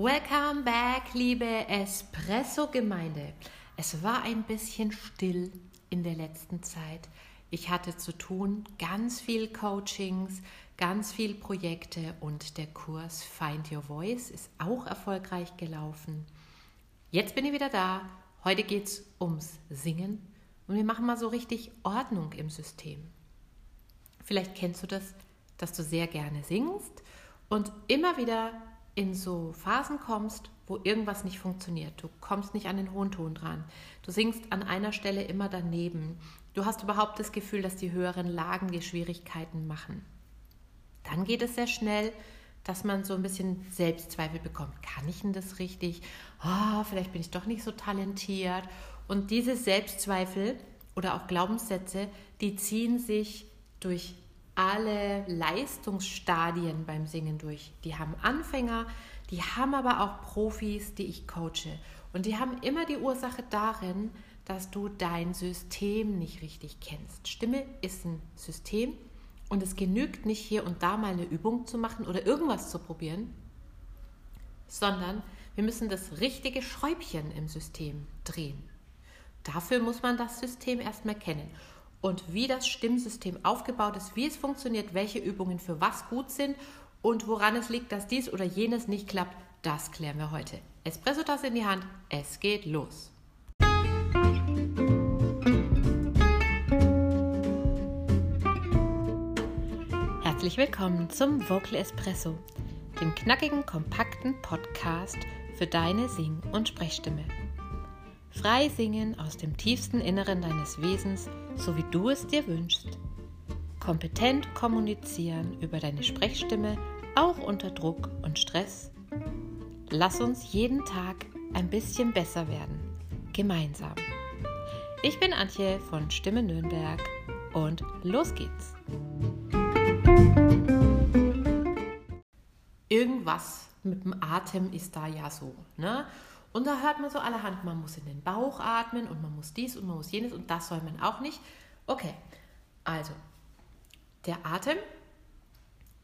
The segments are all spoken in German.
Welcome back, liebe Espresso-Gemeinde. Es war ein bisschen still in der letzten Zeit. Ich hatte zu tun, ganz viel Coachings, ganz viel Projekte und der Kurs Find Your Voice ist auch erfolgreich gelaufen. Jetzt bin ich wieder da. Heute geht es ums Singen und wir machen mal so richtig Ordnung im System. Vielleicht kennst du das, dass du sehr gerne singst und immer wieder in so Phasen kommst, wo irgendwas nicht funktioniert. Du kommst nicht an den hohen Ton dran. Du singst an einer Stelle immer daneben. Du hast überhaupt das Gefühl, dass die höheren Lagen dir Schwierigkeiten machen. Dann geht es sehr schnell, dass man so ein bisschen Selbstzweifel bekommt. Kann ich denn das richtig? Oh, vielleicht bin ich doch nicht so talentiert. Und diese Selbstzweifel oder auch Glaubenssätze, die ziehen sich durch alle Leistungsstadien beim Singen durch. Die haben Anfänger, die haben aber auch Profis, die ich coache. Und die haben immer die Ursache darin, dass du dein System nicht richtig kennst. Stimme ist ein System und es genügt nicht hier und da mal eine Übung zu machen oder irgendwas zu probieren, sondern wir müssen das richtige Schräubchen im System drehen. Dafür muss man das System erstmal kennen und wie das Stimmsystem aufgebaut ist, wie es funktioniert, welche Übungen für was gut sind und woran es liegt, dass dies oder jenes nicht klappt, das klären wir heute. Espresso-Tasse in die Hand, es geht los. Herzlich willkommen zum Vocal Espresso, dem knackigen, kompakten Podcast für deine Sing- und Sprechstimme. Frei singen aus dem tiefsten Inneren deines Wesens, so wie du es dir wünschst. Kompetent kommunizieren über deine Sprechstimme, auch unter Druck und Stress. Lass uns jeden Tag ein bisschen besser werden. Gemeinsam. Ich bin Antje von Stimme Nürnberg und los geht's. Irgendwas mit dem Atem ist da ja so. Ne? Und da hört man so allerhand, man muss in den Bauch atmen und man muss dies und man muss jenes und das soll man auch nicht. Okay, also der Atem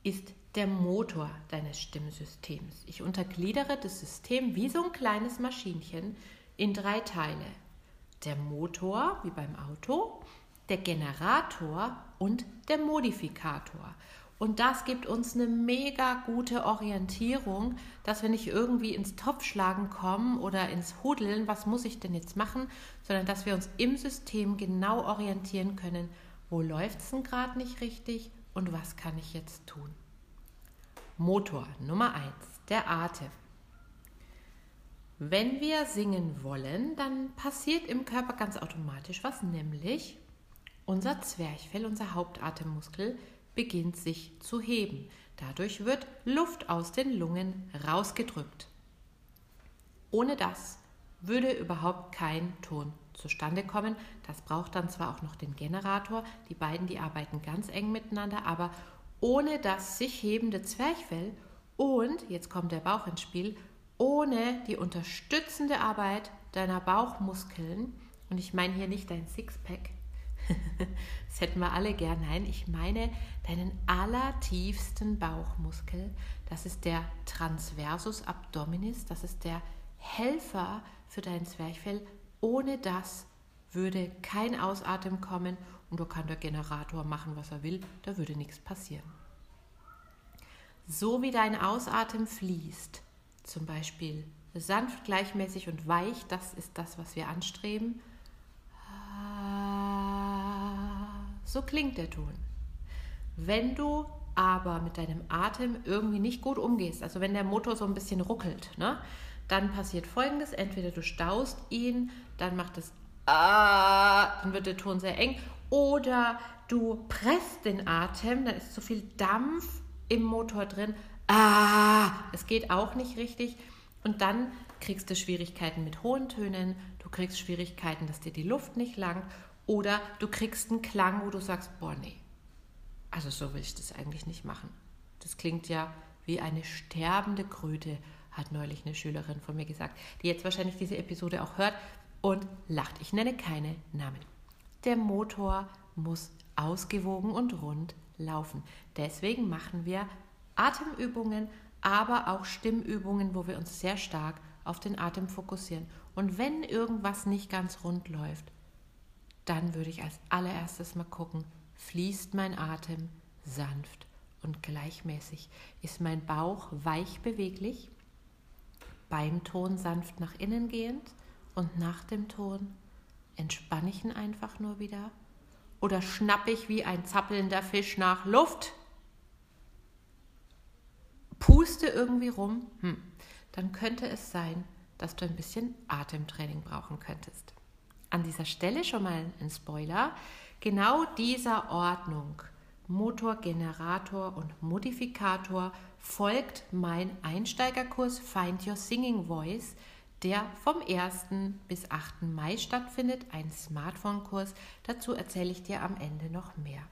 ist der Motor deines Stimmsystems. Ich untergliedere das System wie so ein kleines Maschinchen in drei Teile. Der Motor, wie beim Auto, der Generator und der Modifikator. Und das gibt uns eine mega gute Orientierung, dass wir nicht irgendwie ins Topfschlagen kommen oder ins Hudeln, was muss ich denn jetzt machen, sondern dass wir uns im System genau orientieren können, wo läuft es denn gerade nicht richtig und was kann ich jetzt tun. Motor Nummer 1, der Atem. Wenn wir singen wollen, dann passiert im Körper ganz automatisch was, nämlich unser Zwerchfell, unser Hauptatemmuskel, beginnt sich zu heben. Dadurch wird Luft aus den Lungen rausgedrückt. Ohne das würde überhaupt kein Ton zustande kommen. Das braucht dann zwar auch noch den Generator, die beiden, die arbeiten ganz eng miteinander, aber ohne das sich hebende Zwerchfell und, jetzt kommt der Bauch ins Spiel, ohne die unterstützende Arbeit deiner Bauchmuskeln, und ich meine hier nicht dein Sixpack, das hätten wir alle gern. Nein, ich meine deinen allertiefsten Bauchmuskel. Das ist der Transversus Abdominis. Das ist der Helfer für dein Zwerchfell. Ohne das würde kein Ausatmen kommen und da kann der Generator machen, was er will. Da würde nichts passieren. So wie dein Ausatmen fließt, zum Beispiel sanft, gleichmäßig und weich, das ist das, was wir anstreben So klingt der Ton. Wenn du aber mit deinem Atem irgendwie nicht gut umgehst, also wenn der Motor so ein bisschen ruckelt, ne, dann passiert folgendes: Entweder du staust ihn, dann macht es ah, dann wird der Ton sehr eng, oder du presst den Atem, dann ist zu viel Dampf im Motor drin. Ah, es geht auch nicht richtig. Und dann kriegst du Schwierigkeiten mit hohen Tönen, du kriegst Schwierigkeiten, dass dir die Luft nicht langt oder du kriegst einen Klang, wo du sagst, boah, nee, also so will ich das eigentlich nicht machen. Das klingt ja wie eine sterbende Kröte, hat neulich eine Schülerin von mir gesagt, die jetzt wahrscheinlich diese Episode auch hört und lacht. Ich nenne keine Namen. Der Motor muss ausgewogen und rund laufen. Deswegen machen wir Atemübungen aber auch Stimmübungen, wo wir uns sehr stark auf den Atem fokussieren. Und wenn irgendwas nicht ganz rund läuft, dann würde ich als allererstes mal gucken, fließt mein Atem sanft und gleichmäßig? Ist mein Bauch weich beweglich? Beim Ton sanft nach innen gehend und nach dem Ton entspanne ich ihn einfach nur wieder? Oder schnappe ich wie ein zappelnder Fisch nach Luft? Puste irgendwie rum? Hm. Dann könnte es sein, dass du ein bisschen Atemtraining brauchen könntest. An dieser Stelle schon mal ein Spoiler. Genau dieser Ordnung, Motor, Generator und Modifikator, folgt mein Einsteigerkurs Find Your Singing Voice, der vom 1. bis 8. Mai stattfindet, ein Smartphone-Kurs. Dazu erzähle ich dir am Ende noch mehr.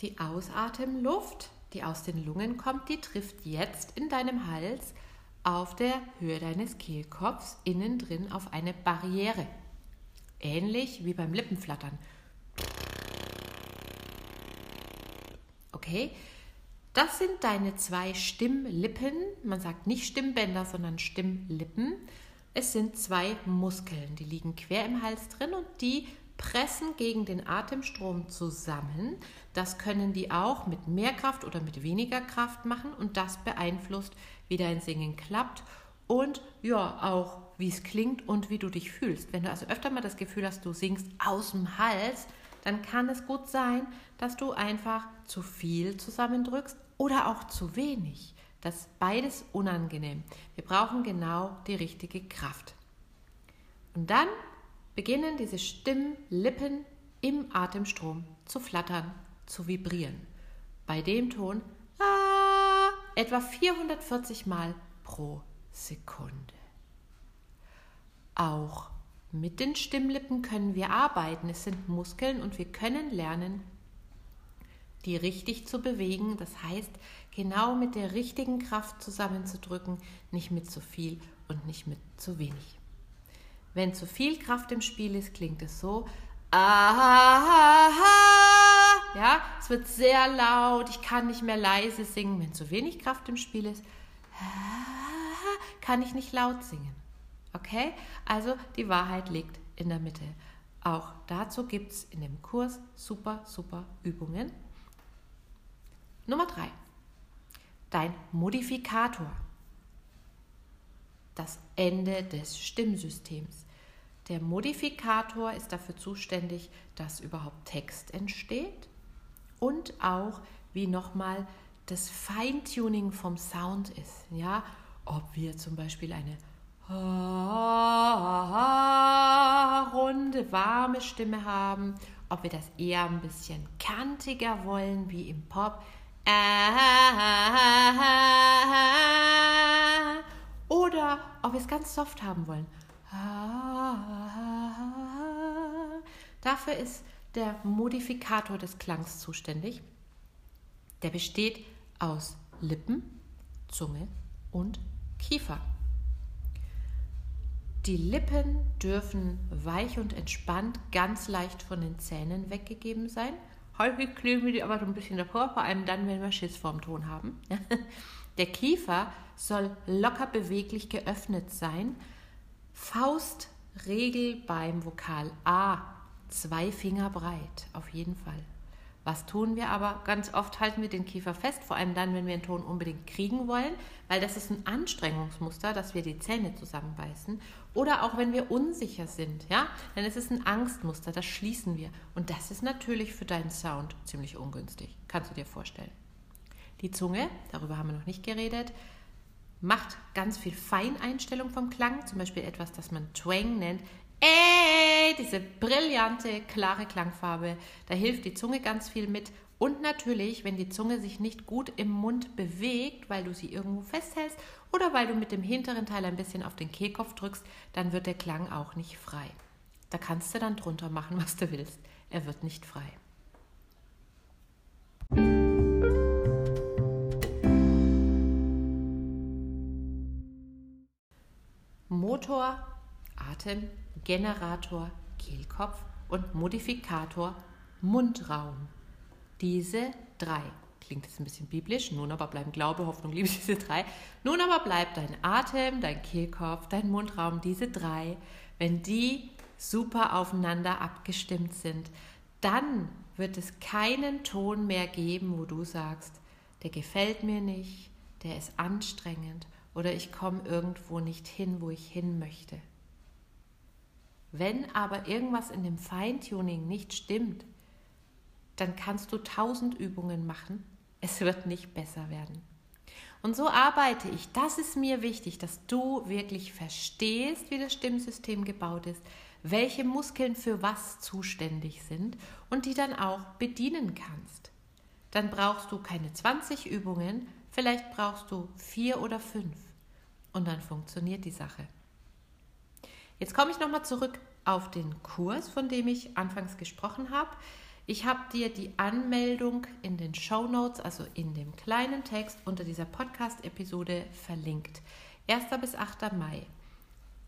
Die Ausatemluft, die aus den Lungen kommt, die trifft jetzt in deinem Hals auf der Höhe deines Kehlkopfs innen drin auf eine Barriere. Ähnlich wie beim Lippenflattern. Okay, das sind deine zwei Stimmlippen. Man sagt nicht Stimmbänder, sondern Stimmlippen. Es sind zwei Muskeln, die liegen quer im Hals drin und die pressen gegen den Atemstrom zusammen. Das können die auch mit mehr Kraft oder mit weniger Kraft machen und das beeinflusst, wie dein Singen klappt und ja, auch wie es klingt und wie du dich fühlst. Wenn du also öfter mal das Gefühl hast, du singst aus dem Hals, dann kann es gut sein, dass du einfach zu viel zusammendrückst oder auch zu wenig. Das ist beides unangenehm. Wir brauchen genau die richtige Kraft. Und dann beginnen diese Stimmlippen im Atemstrom zu flattern, zu vibrieren. Bei dem Ton etwa 440 Mal pro Sekunde. Auch mit den Stimmlippen können wir arbeiten. Es sind Muskeln und wir können lernen, die richtig zu bewegen. Das heißt, genau mit der richtigen Kraft zusammenzudrücken, nicht mit zu viel und nicht mit zu wenig. Wenn zu viel Kraft im Spiel ist, klingt es so. Ja, es wird sehr laut, ich kann nicht mehr leise singen. Wenn zu wenig Kraft im Spiel ist, kann ich nicht laut singen. Okay? Also die Wahrheit liegt in der Mitte. Auch dazu gibt es in dem Kurs super, super Übungen. Nummer drei, dein Modifikator, das Ende des Stimmsystems. Der Modifikator ist dafür zuständig, dass überhaupt Text entsteht und auch wie nochmal das Feintuning vom Sound ist. Ja, ob wir zum Beispiel eine runde, warme Stimme haben, ob wir das eher ein bisschen kantiger wollen wie im Pop oder ob wir es ganz soft haben wollen. Dafür ist der Modifikator des Klangs zuständig. Der besteht aus Lippen, Zunge und Kiefer. Die Lippen dürfen weich und entspannt ganz leicht von den Zähnen weggegeben sein Häufig kleben wir die aber so ein bisschen davor, vor allem dann, wenn wir Schiss vorm Ton haben. Der Kiefer soll locker beweglich geöffnet sein. Faustregel beim Vokal A, zwei Finger breit, auf jeden Fall. Was tun wir aber? Ganz oft halten wir den Kiefer fest, vor allem dann, wenn wir einen Ton unbedingt kriegen wollen, weil das ist ein Anstrengungsmuster, dass wir die Zähne zusammenbeißen. Oder auch wenn wir unsicher sind, ja, denn es ist ein Angstmuster, das schließen wir. Und das ist natürlich für deinen Sound ziemlich ungünstig, kannst du dir vorstellen. Die Zunge, darüber haben wir noch nicht geredet, macht ganz viel Feineinstellung vom Klang, zum Beispiel etwas, das man Twang nennt, Ey, diese brillante, klare Klangfarbe. Da hilft die Zunge ganz viel mit. Und natürlich, wenn die Zunge sich nicht gut im Mund bewegt, weil du sie irgendwo festhältst oder weil du mit dem hinteren Teil ein bisschen auf den Kehlkopf drückst, dann wird der Klang auch nicht frei. Da kannst du dann drunter machen, was du willst. Er wird nicht frei. Motor, Atem, Generator Kehlkopf und Modifikator Mundraum. Diese drei klingt jetzt ein bisschen biblisch, nun aber bleiben Glaube, Hoffnung, Liebe, diese drei. Nun aber bleibt dein Atem, dein Kehlkopf, dein Mundraum, diese drei, wenn die super aufeinander abgestimmt sind, dann wird es keinen Ton mehr geben, wo du sagst, der gefällt mir nicht, der ist anstrengend oder ich komme irgendwo nicht hin, wo ich hin möchte. Wenn aber irgendwas in dem Feintuning nicht stimmt, dann kannst du tausend Übungen machen, es wird nicht besser werden. Und so arbeite ich. Das ist mir wichtig, dass du wirklich verstehst, wie das Stimmsystem gebaut ist, welche Muskeln für was zuständig sind und die dann auch bedienen kannst. Dann brauchst du keine 20 Übungen, vielleicht brauchst du vier oder fünf und dann funktioniert die Sache. Jetzt komme ich nochmal zurück auf den Kurs, von dem ich anfangs gesprochen habe. Ich habe dir die Anmeldung in den Show Notes, also in dem kleinen Text unter dieser Podcast-Episode verlinkt. 1. bis 8. Mai.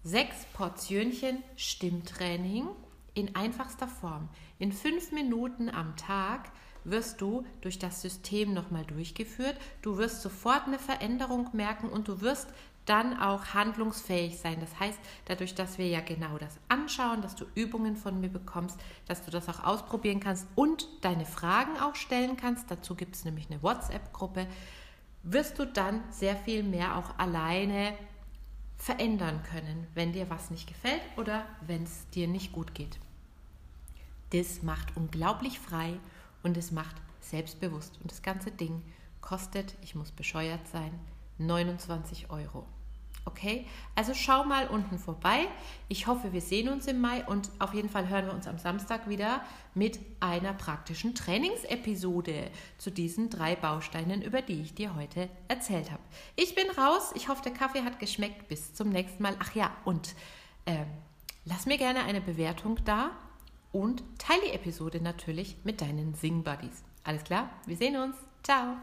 Sechs Portionchen Stimmtraining in einfachster Form. In fünf Minuten am Tag wirst du durch das System nochmal durchgeführt. Du wirst sofort eine Veränderung merken und du wirst dann auch handlungsfähig sein. Das heißt, dadurch, dass wir ja genau das anschauen, dass du Übungen von mir bekommst, dass du das auch ausprobieren kannst und deine Fragen auch stellen kannst, dazu gibt es nämlich eine WhatsApp-Gruppe, wirst du dann sehr viel mehr auch alleine verändern können, wenn dir was nicht gefällt oder wenn es dir nicht gut geht. Das macht unglaublich frei und es macht selbstbewusst. Und das ganze Ding kostet, ich muss bescheuert sein, 29 Euro. Okay, also schau mal unten vorbei. Ich hoffe, wir sehen uns im Mai und auf jeden Fall hören wir uns am Samstag wieder mit einer praktischen Trainingsepisode zu diesen drei Bausteinen, über die ich dir heute erzählt habe. Ich bin raus. Ich hoffe, der Kaffee hat geschmeckt. Bis zum nächsten Mal. Ach ja, und äh, lass mir gerne eine Bewertung da und teile die Episode natürlich mit deinen Sing-Buddies. Alles klar? Wir sehen uns. Ciao.